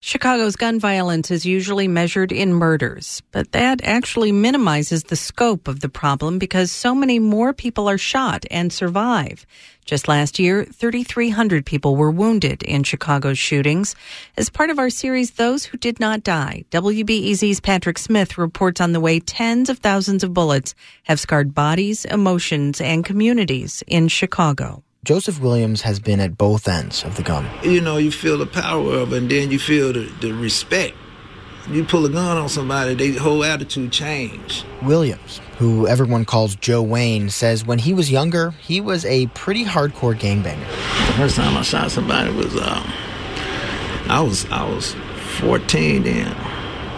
Chicago's gun violence is usually measured in murders, but that actually minimizes the scope of the problem because so many more people are shot and survive. Just last year, 3,300 people were wounded in Chicago's shootings. As part of our series, Those Who Did Not Die, WBEZ's Patrick Smith reports on the way tens of thousands of bullets have scarred bodies, emotions, and communities in Chicago. Joseph Williams has been at both ends of the gun. You know, you feel the power of it, and then you feel the, the respect. You pull a gun on somebody, their whole attitude change. Williams, who everyone calls Joe Wayne, says when he was younger, he was a pretty hardcore gangbanger. The first time I shot somebody was, uh, I was, I was 14 then.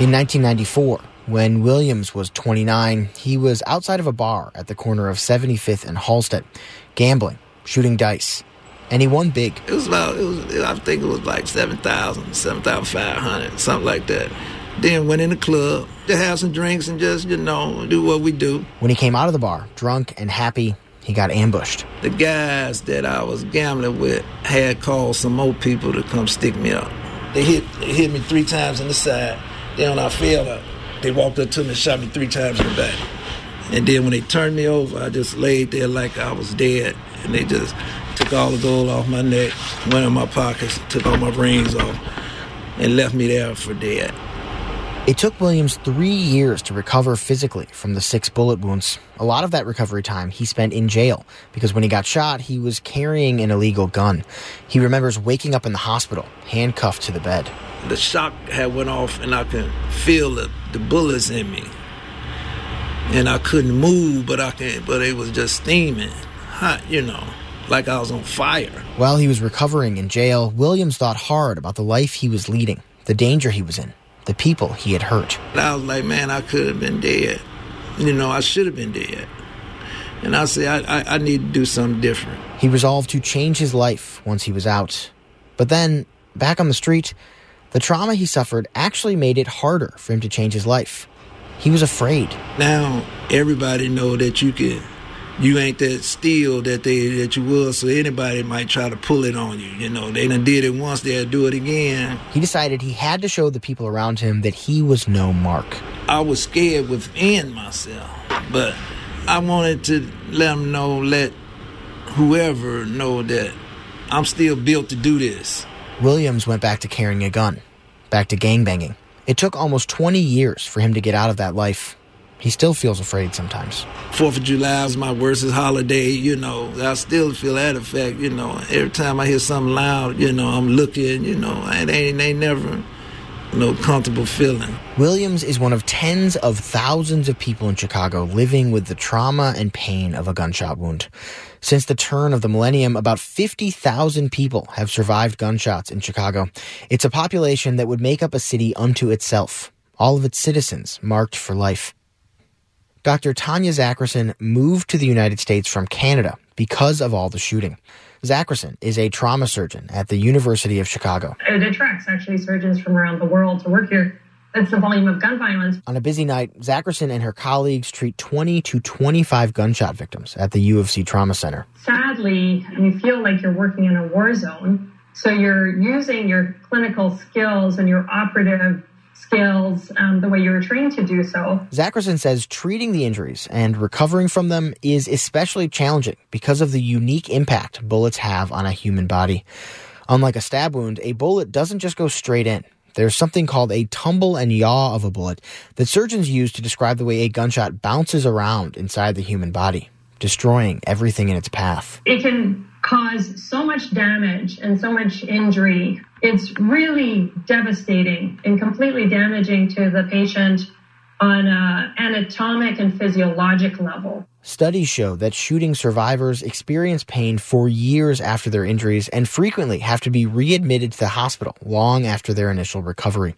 In 1994, when Williams was 29, he was outside of a bar at the corner of 75th and Halsted, gambling shooting dice. And he won big. It was about, it was, I think it was like 7,000, 7,500, something like that. Then went in the club to have some drinks and just, you know, do what we do. When he came out of the bar, drunk and happy, he got ambushed. The guys that I was gambling with had called some more people to come stick me up. They hit, they hit me three times in the side. Then I fell up, they walked up to me and shot me three times in the back. And then when they turned me over, I just laid there like I was dead and they just took all the gold off my neck, went in my pockets, took all my rings off, and left me there for dead. It took Williams three years to recover physically from the six bullet wounds. A lot of that recovery time he spent in jail because when he got shot, he was carrying an illegal gun. He remembers waking up in the hospital, handcuffed to the bed. The shock had went off, and I could feel the, the bullets in me, and I couldn't move, but I can, but it was just steaming hot, you know, like I was on fire. While he was recovering in jail, Williams thought hard about the life he was leading, the danger he was in, the people he had hurt. I was like, man, I could have been dead. You know, I should have been dead. And I said, I, I, I need to do something different. He resolved to change his life once he was out. But then, back on the street, the trauma he suffered actually made it harder for him to change his life. He was afraid. Now everybody know that you can you ain't that steel that they that you was, so anybody might try to pull it on you. You know, they done did it once, they'll do it again. He decided he had to show the people around him that he was no mark. I was scared within myself, but I wanted to let them know, let whoever know that I'm still built to do this. Williams went back to carrying a gun, back to gangbanging. It took almost 20 years for him to get out of that life he still feels afraid sometimes. Fourth of July is my worst holiday, you know. I still feel that effect, you know. Every time I hear something loud, you know, I'm looking, you know, it ain't, ain't never no comfortable feeling. Williams is one of tens of thousands of people in Chicago living with the trauma and pain of a gunshot wound. Since the turn of the millennium, about 50,000 people have survived gunshots in Chicago. It's a population that would make up a city unto itself, all of its citizens marked for life. Dr. Tanya Zakrison moved to the United States from Canada because of all the shooting. Zakrison is a trauma surgeon at the University of Chicago. It attracts actually surgeons from around the world to work here. It's the volume of gun violence. On a busy night, Zakrison and her colleagues treat 20 to 25 gunshot victims at the U of C Trauma Center. Sadly, you feel like you're working in a war zone. So you're using your clinical skills and your operative skills um, the way you were trained to do so. Zakrison says treating the injuries and recovering from them is especially challenging because of the unique impact bullets have on a human body. Unlike a stab wound, a bullet doesn't just go straight in. There's something called a tumble and yaw of a bullet that surgeons use to describe the way a gunshot bounces around inside the human body, destroying everything in its path. It can cause so much damage and so much injury. It's really devastating and completely damaging to the patient on an anatomic and physiologic level. Studies show that shooting survivors experience pain for years after their injuries and frequently have to be readmitted to the hospital long after their initial recovery.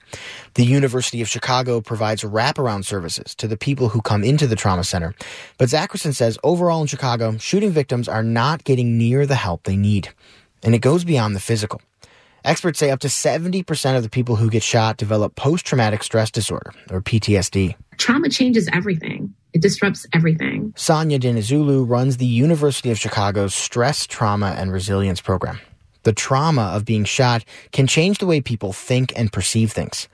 The University of Chicago provides wraparound services to the people who come into the trauma center. But Zakrison says overall in Chicago, shooting victims are not getting near the help they need. And it goes beyond the physical. Experts say up to 70% of the people who get shot develop post traumatic stress disorder, or PTSD. Trauma changes everything. It disrupts everything. Sonia Dinizulu runs the University of Chicago's Stress, Trauma, and Resilience program. The trauma of being shot can change the way people think and perceive things.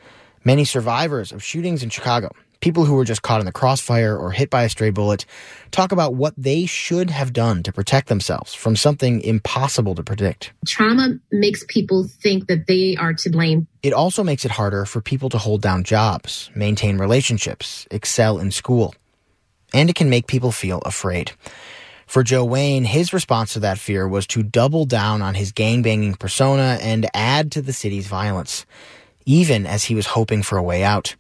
Many survivors of shootings in Chicago, people who were just caught in the crossfire or hit by a stray bullet, talk about what they should have done to protect themselves from something impossible to predict. Trauma makes people think that they are to blame. It also makes it harder for people to hold down jobs, maintain relationships, excel in school. And it can make people feel afraid. For Joe Wayne, his response to that fear was to double down on his gangbanging persona and add to the city's violence, even as he was hoping for a way out.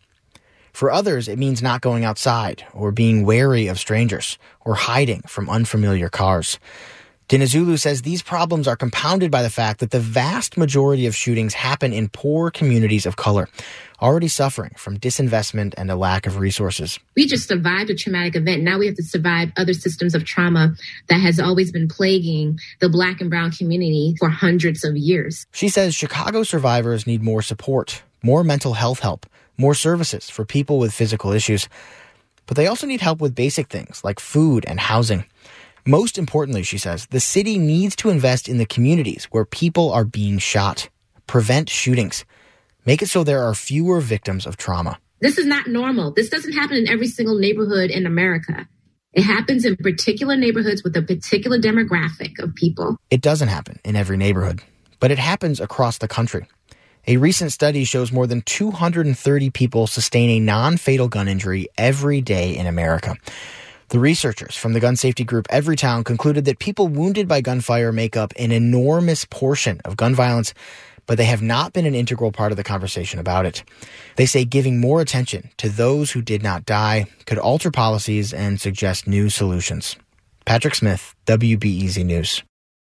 For others, it means not going outside or being wary of strangers or hiding from unfamiliar cars. Dinizulu says these problems are compounded by the fact that the vast majority of shootings happen in poor communities of color, already suffering from disinvestment and a lack of resources. We just survived a traumatic event. Now we have to survive other systems of trauma that has always been plaguing the black and brown community for hundreds of years. She says Chicago survivors need more support, more mental health help, more services for people with physical issues. But they also need help with basic things like food and housing. Most importantly, she says, the city needs to invest in the communities where people are being shot, prevent shootings, make it so there are fewer victims of trauma. This is not normal. This doesn't happen in every single neighborhood in America. It happens in particular neighborhoods with a particular demographic of people. It doesn't happen in every neighborhood, but it happens across the country. A recent study shows more than 230 people sustain a non fatal gun injury every day in America. The researchers from the gun safety group Everytown concluded that people wounded by gunfire make up an enormous portion of gun violence, but they have not been an integral part of the conversation about it. They say giving more attention to those who did not die could alter policies and suggest new solutions. Patrick Smith, WBEZ News.